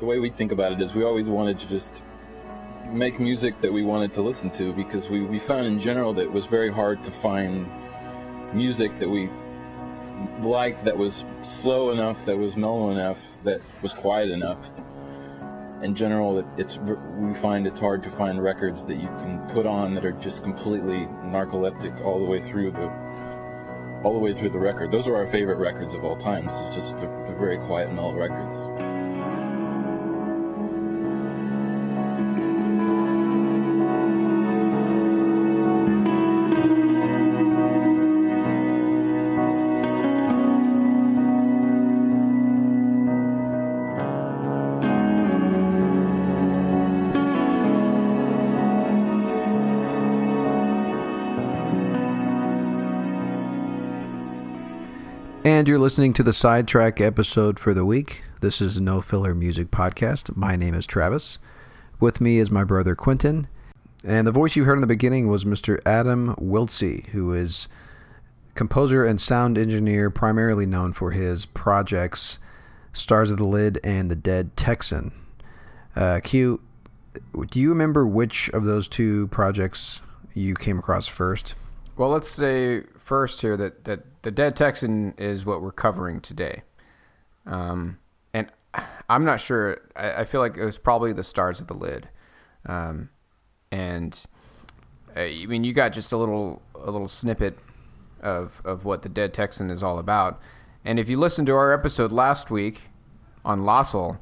The way we think about it is we always wanted to just make music that we wanted to listen to because we, we found in general that it was very hard to find music that we liked that was slow enough, that was mellow enough, that was quiet enough. In general, it, it's we find it's hard to find records that you can put on that are just completely narcoleptic all the way through the all the way through the record. Those are our favorite records of all times. It's just the, the very quiet, mellow records. And you're listening to the sidetrack episode for the week. This is No Filler Music Podcast. My name is Travis. With me is my brother Quentin. And the voice you heard in the beginning was Mr. Adam Wiltzie, who is composer and sound engineer, primarily known for his projects Stars of the Lid and The Dead Texan. Uh, Q, do you remember which of those two projects you came across first? Well, let's say first here that, that the Dead Texan is what we're covering today. Um, and I'm not sure. I, I, feel like it was probably the Stars of the Lid. Um, and uh, I mean, you got just a little a little snippet of of what the Dead Texan is all about. And if you listened to our episode last week on Loscil,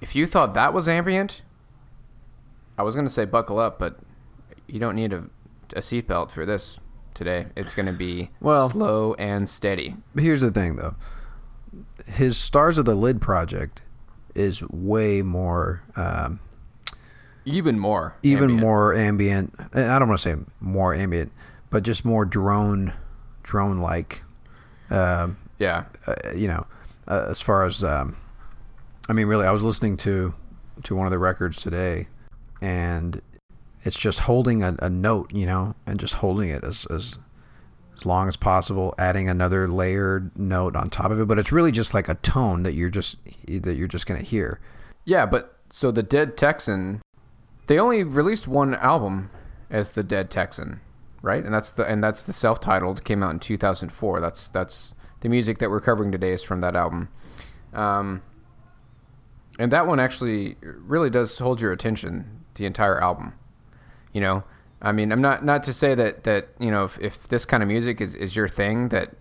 if you thought that was ambient, I was going to say buckle up, but you don't need a, a seatbelt for this today. It's going to be well slow and steady. Here's the thing, though. His Stars of the Lid project is way more. Um, even more. Even ambient. more ambient. I don't want to say more ambient, but just more drone, drone like. Uh, yeah. Uh, you know, uh, as far as, um, I mean, really, I was listening to to one of the records today, and it's just holding a, a note, you know, and just holding it as, as as long as possible, adding another layered note on top of it. But it's really just like a tone that you're just that you're just gonna hear. Yeah, but so the Dead Texan, they only released one album as the Dead Texan, right? And that's the and that's the self-titled came out in 2004. That's that's the music that we're covering today is from that album. Um, and that one actually really does hold your attention the entire album. You know, I mean, I'm not not to say that that you know if, if this kind of music is, is your thing that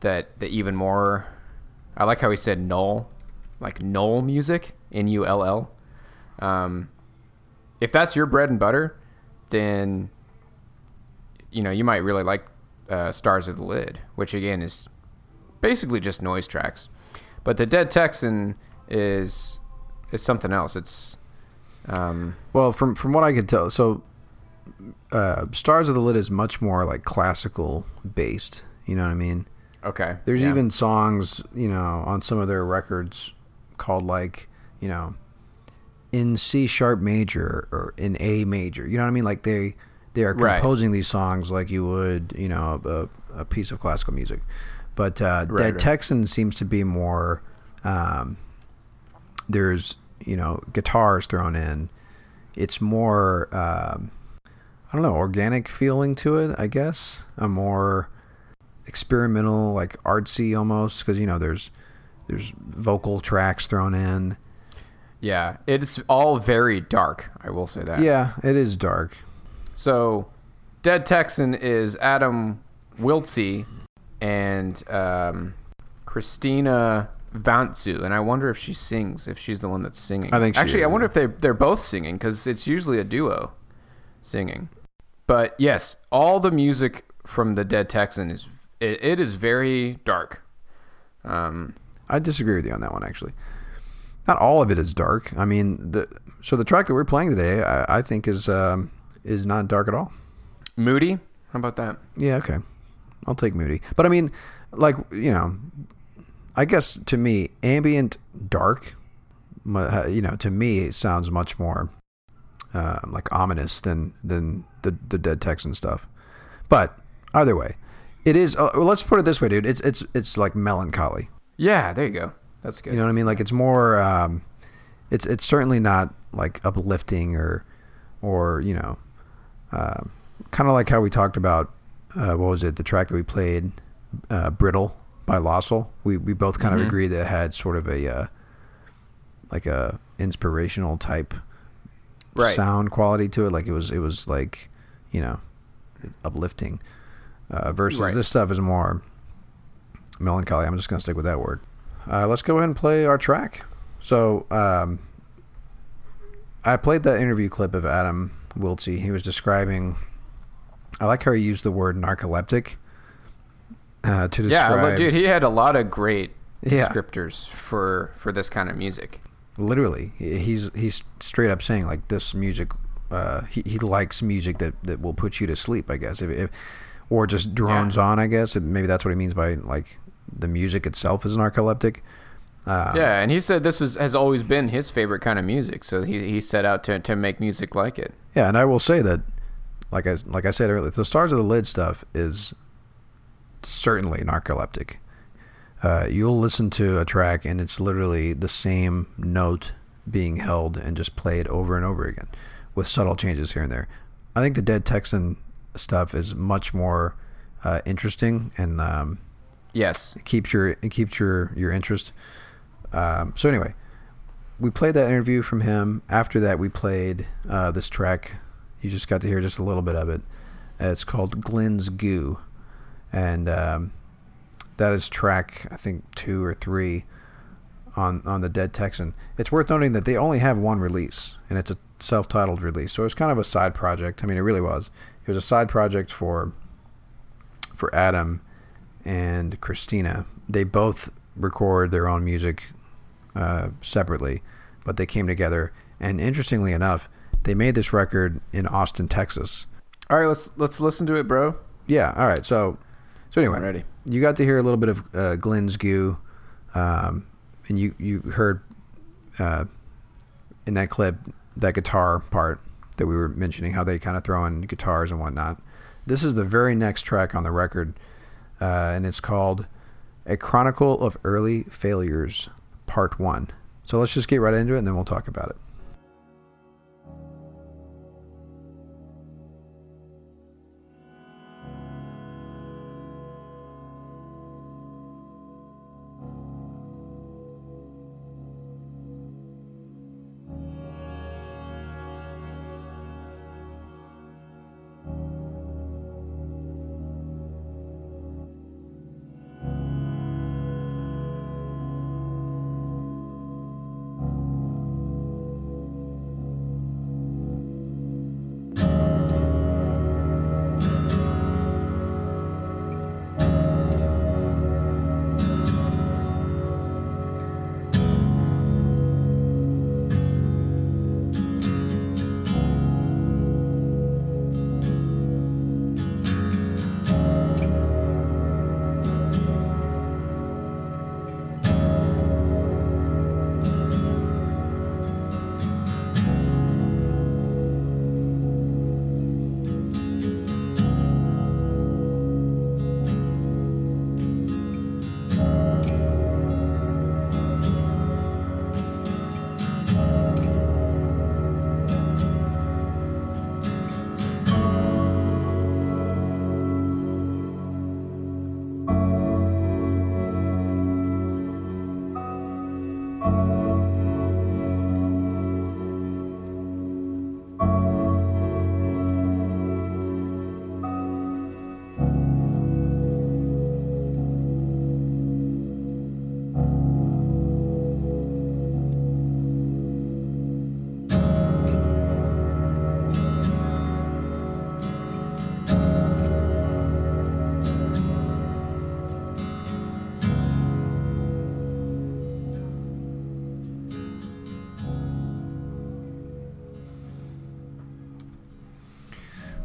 that that even more. I like how he said null, like null music, N U L L. Um, if that's your bread and butter, then you know you might really like uh, Stars of the Lid, which again is basically just noise tracks. But the Dead Texan is is something else. It's um, well, from from what I could tell, so uh, Stars of the Lid is much more like classical based. You know what I mean? Okay. There's yeah. even songs, you know, on some of their records called like you know, in C sharp major or in A major. You know what I mean? Like they they are Right. composing these songs like you would, you know, a, a piece of classical music. But uh, Right, Dead right. Texan seems to be more. Um, there's you know guitars thrown in. It's more. Um, I don't know, organic feeling to it. I guess a more experimental, like artsy almost, because you know there's there's vocal tracks thrown in. Yeah, it's all very dark. I will say that. Yeah, it is dark. So, Dead Texan is Adam Wiltzie and um, Christina Vantzou, and I wonder if she sings, if she's the one that's singing. I think actually, is, I wonder if they they're both singing because it's usually a duo singing. But yes, all the music from the Dead Texan is it, it is very dark. Um, I disagree with you on that one actually. Not all of it is dark. I mean, the so the track that we're playing today, I, I think is um, is not dark at all. moody. How about that? Yeah, okay. I'll take Moody. But I mean, like, you know, I guess to me, ambient dark, you know, to me, it sounds much more uh, like ominous than than the the Dead Texan stuff. But either way, it is. Uh, well, let's put it this way, dude. It's it's it's like melancholy. Yeah, there you go. That's good. You know what I mean? Like it's more. Um, it's it's certainly not like uplifting or or you know, uh, kind of like how we talked about. Uh, what was it? The track that we played, uh, "Brittle" by Loscil. We we both kind of agreed that it had sort of a uh, like a inspirational type Right. sound quality to it. Like it was it was like you know uplifting. Uh, versus Right. this stuff is more melancholy. I'm just gonna stick with that word. Uh, let's go ahead and play our track. So um, I played that interview clip of Adam Wiltzie. He was describing. I like how he used the word narcoleptic uh, to Yeah, describe. look, dude, he had a lot of great Yeah. descriptors for for this kind of music. literally he's he's straight up saying like this music uh he, he likes music that that will put you to sleep i guess if, if or just drones on i guess maybe that's what he means by like the music itself is narcoleptic uh, yeah, and he said this was has always been his favorite kind of music, so he he set out to to make music like it. yeah and i will say that like i like i said earlier the stars of the lid stuff is certainly narcoleptic uh, you'll listen to a track and it's literally the same note being held and just played over and over again with subtle changes here and there. I think the Dead Texan stuff is much more uh, interesting and um, Yes. it keeps your it keeps your your interest. Um, so anyway, we played that interview from him. After that, we played uh, this track. You just got to hear just a little bit of it. Uh, it's called Glenn's Goo, and um, that is track I think two or three on on the Dead Texan. It's worth noting that they only have one release, and it's a self-titled release. So it's kind of a side project. I mean, it really was. It was a side project for for Adam and Christina. They both record their own music uh, separately, but they came together. And interestingly enough, they made this record in Austin, Texas. All right, let's let's listen to it, bro. Yeah. All right. So, so anyway, I'm ready. you got to hear a little bit of uh, Glenn's Goo, um, and you you heard uh, in that clip that guitar part that we were mentioning how they kind of throw in guitars and whatnot. This is the very next track on the record, uh, and it's called "A Chronicle of Early Failures, Part One." So let's just get right into it, and then we'll talk about it.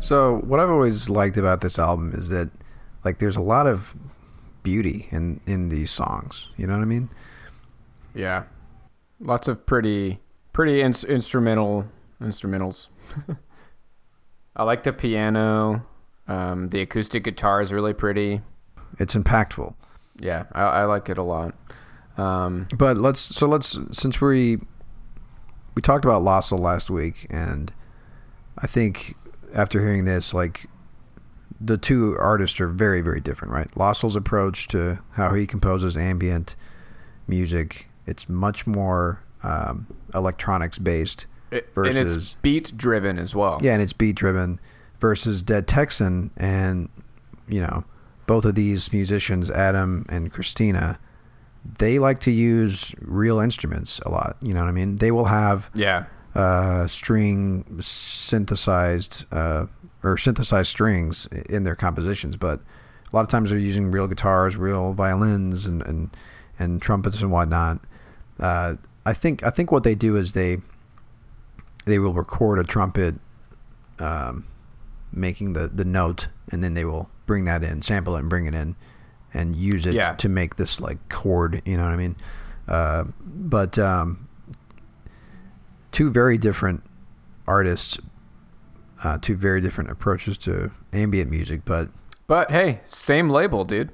So what I've always liked about this album is that like there's a lot of beauty in in these songs. You know what I mean? Yeah, lots of pretty pretty in- instrumental instrumentals. I like the piano. Um, the acoustic guitar is really pretty. It's impactful. Yeah, I, I like it a lot. Um, But let's so let's since we we talked about Loscil last week, and I think after hearing this, like the two artists are very very different, right? Loscil's approach to how he composes ambient music it's much more um, electronics based it, versus and it's beat driven as well. yeah, and it's beat driven versus Dead Texan, and you know both of these musicians, Adam and Christina, they like to use real instruments a lot. You know what I mean? They will have yeah, uh, string synthesized uh, or synthesized strings in their compositions, but a lot of times they're using real guitars, real violins, and and, and trumpets and whatnot. Uh, I think I think what they do is they they will record a trumpet um, making the, the note, and then they will bring that in, sample it, and bring it in, and use it Yeah. to make this like chord. You know what I mean? Uh, but um, two very different artists, uh, two very different approaches to ambient music. But but hey, same label, dude.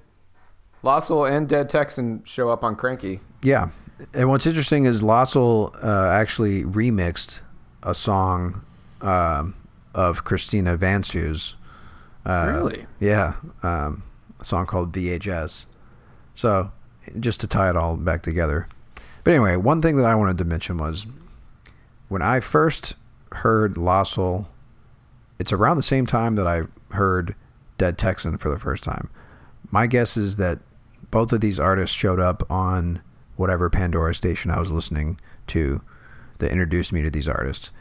Loscil and Dead Texan show up on Kranky. yeah, and what's interesting is Loscil uh, actually remixed a song um, of Christina Vantzou's. Uh, Really? Yeah, um, a song called VHS. So, just to tie it all back together. But anyway, one thing that I wanted to mention was when I first heard Loscil, it's around the same time that I heard Dead Texan for the first time. My guess is that both of these artists showed up on whatever Pandora station I was listening to that introduced me to these artists.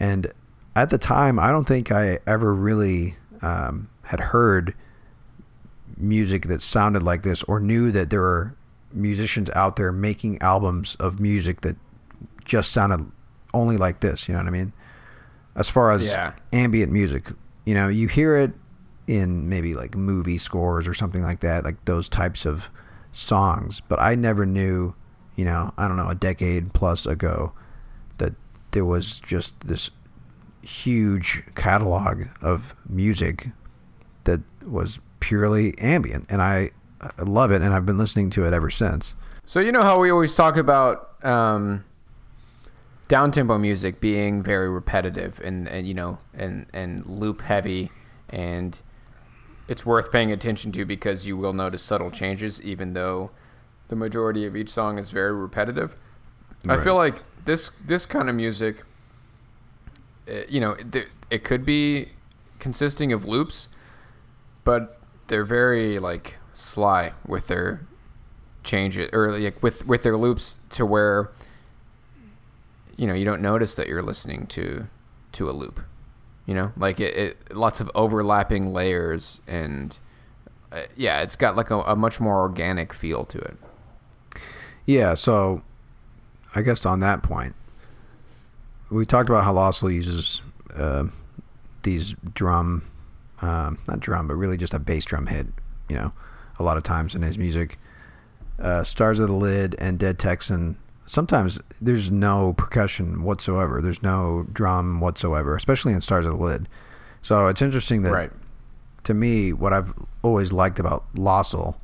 And at the time, I don't think I ever really um, had heard music that sounded like this or knew that there were musicians out there making albums of music that just sounded only like this. You know what I mean? As far as Yeah. ambient music, you know, you hear it in maybe like movie scores or something like that, like those types of songs. But I never knew, you know, I don't know, a decade plus ago that there was just this huge catalog of music that was purely ambient. And I, I love it, and I've been listening to it ever since. So you know how we always talk about um, down tempo music being very repetitive and, and you know and and loop heavy, and it's worth paying attention to because you will notice subtle changes, even though the majority of each song is very repetitive. I feel like this this kind of music, uh, you know, it, it could be consisting of loops, but they're very like sly with their changes or like with with their loops to where you know you don't notice that you're listening to to a loop you know like it, it lots of overlapping layers and uh, yeah it's got like a, a much more organic feel to it Yeah, so I guess on that point, we talked about how Loscil uses uh, these drum, um, not drum, but really just a bass drum hit, you know, a lot of times in his music. Uh, Stars of the Lid and Dead Texan, sometimes there's no percussion whatsoever. There's no drum whatsoever, especially in Stars of the Lid. So it's interesting that right to me, what I've always liked about Loscil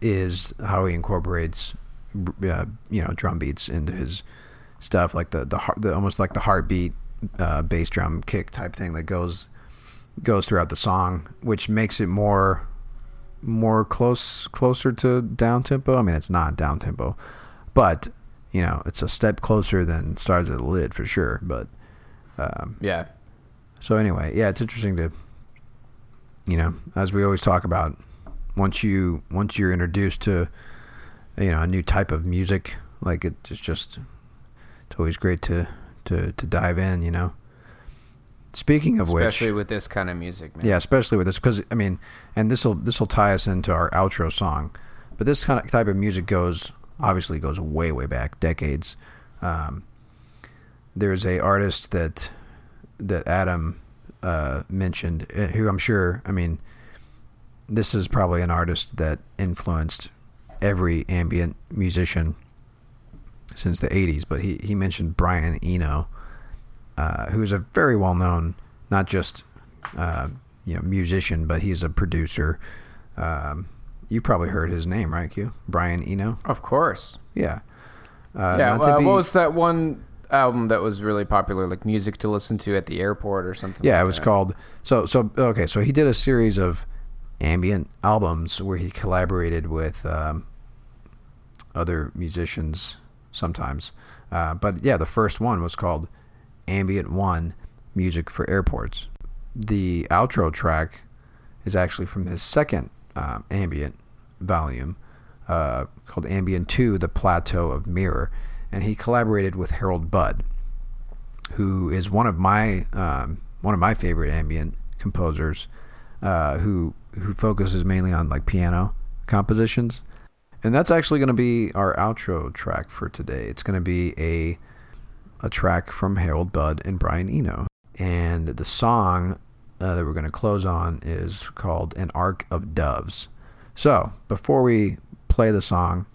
is how he incorporates, uh, you know, drum beats into his stuff, like the the, the almost like the heartbeat uh, bass drum kick type thing that goes goes throughout the song, which makes it more more close closer to down tempo. I mean, it's not down tempo, but you know, it's a step closer than Stars of the Lid for sure. But um, yeah so anyway, yeah, it's interesting to, you know, as we always talk about, once you once you're introduced to, you know, a new type of music, like it, it's just, it's always great to to to dive in, you know. Speaking of especially which, especially with this kind of music man yeah, especially with this, because I mean, and this will this will tie us into our outro song, but this kind of type of music goes obviously goes way way back decades. Um, there's a artist that that Adam uh, mentioned, uh, who I'm sure, I mean, this is probably an artist that influenced every ambient musician since the 80s, but he, he mentioned Brian Eno, uh, who is a very well known, not just uh, you know musician, but he's a producer. Um, you probably heard his name, right, Q? Brian Eno. Of course. Yeah. Uh, yeah. Uh, be- what was that one album that was really popular, like music to listen to at the airport or something? Yeah, like it was that? called so so okay. So he did a series of ambient albums where he collaborated with um, other musicians sometimes. Uh, but yeah, the first one was called Ambient One: Music for Airports. The outro track is actually from his second um, ambient volume uh, called Ambient Two: The Plateaux of Mirror, and he collaborated with Harold Budd who is one of my um, one of my favorite ambient composers, uh, who who focuses mainly on like piano compositions, and that's actually going to be our outro track for today. It's going to be a a track from Harold Budd and Brian Eno, and the song uh, that we're going to close on is called "An Arc of Doves." So before we play the song,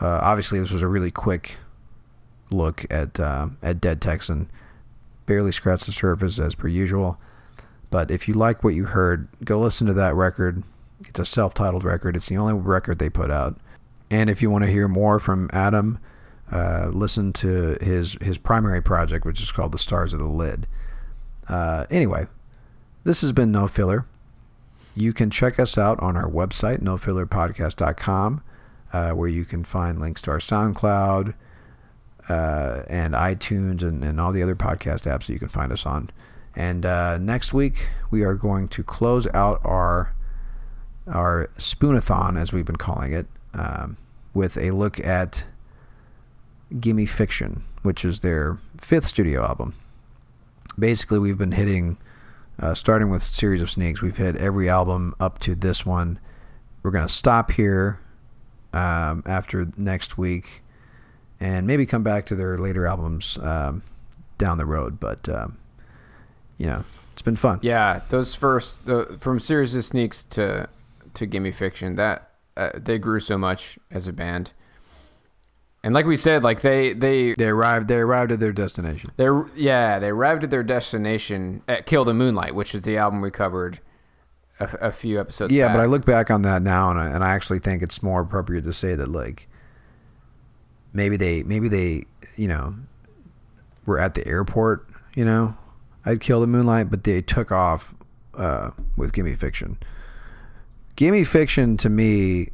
uh, obviously this was a really quick look at uh, at Dead Texan. Barely scratched the surface as per usual. But if you like what you heard, go listen to that record. It's a self-titled record. It's the only record they put out. And if you want to hear more from Adam, uh, listen to his his primary project, which is called The Stars of the Lid. Uh, anyway, this has been No Filler. You can check us out on our website, nofillerpodcast.com, uh, where you can find links to our SoundCloud, uh, and iTunes and, and all the other podcast apps that you can find us on. And uh, next week we are going to close out our our spoonathon, as we've been calling it, um, with a look at Gimme Fiction, which is their fifth studio album. Basically, we've been hitting, uh, starting with Series of Sneaks, we've hit every album up to this one. We're to stop here um, after next week and maybe come back to their later albums um, down the road. But um, you know, it's been fun. Yeah, those first the, from series of sneaks to to Gimme Fiction that uh, they grew so much as a band, and like we said, like they they They arrived. They arrived at their destination. they yeah they arrived at their destination at Kill the Moonlight, which is the album we covered a, a few episodes. Yeah, back. but I look back on that now, and I, and I actually think it's more appropriate to say that like maybe they maybe they you know were at the airport. You know, I'd kill the moonlight, but they took off uh, with Gimme Fiction. Gimme Fiction to me,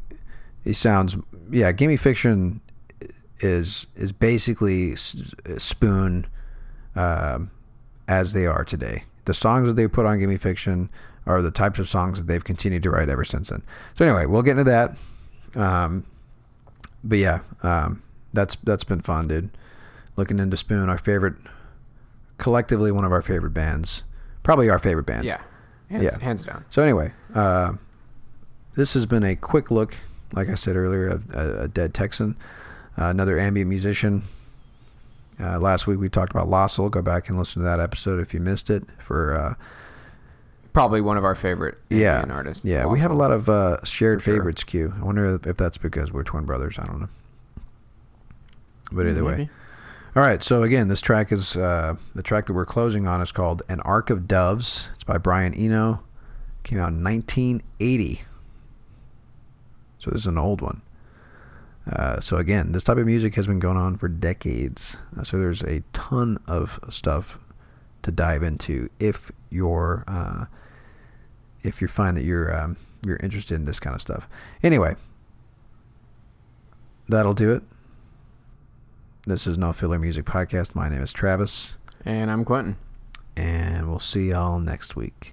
it sounds yeah. Gimme Fiction is is basically Spoon um, as they are today. The songs that they put on Gimme Fiction are the types of songs that they've continued to write ever since then. So anyway, we'll get into that. Um, but yeah, um, that's that's been fun, dude. Looking into Spoon, our favorite, collectively one of our favorite bands, probably our favorite band. yeah, hands, Yeah. hands down. So anyway, uh, this has been a quick look, like I said earlier, of a, a dead Texan, uh, another ambient musician. Uh, last week we talked about Loscil. Go back and listen to that episode if you missed it. For uh, Probably one of our favorite yeah, ambient artists. yeah, we have a lot of uh, shared For sure. favorites. Q. I wonder if that's because we're twin brothers. I don't know. But either way, all right. So again, this track is uh, the track that we're closing on is called "An Arc of Doves." It's by Brian Eno. Came out in 1980. So this is an old one. Uh, so again, this type of music has been going on for decades. Uh, so there's a ton of stuff to dive into if you're uh, if you find that you're um, you're interested in this kind of stuff. Anyway, that'll do it. This is No Filler Music Podcast. My name is Travis, And I'm Quentin. and we'll see y'all next week.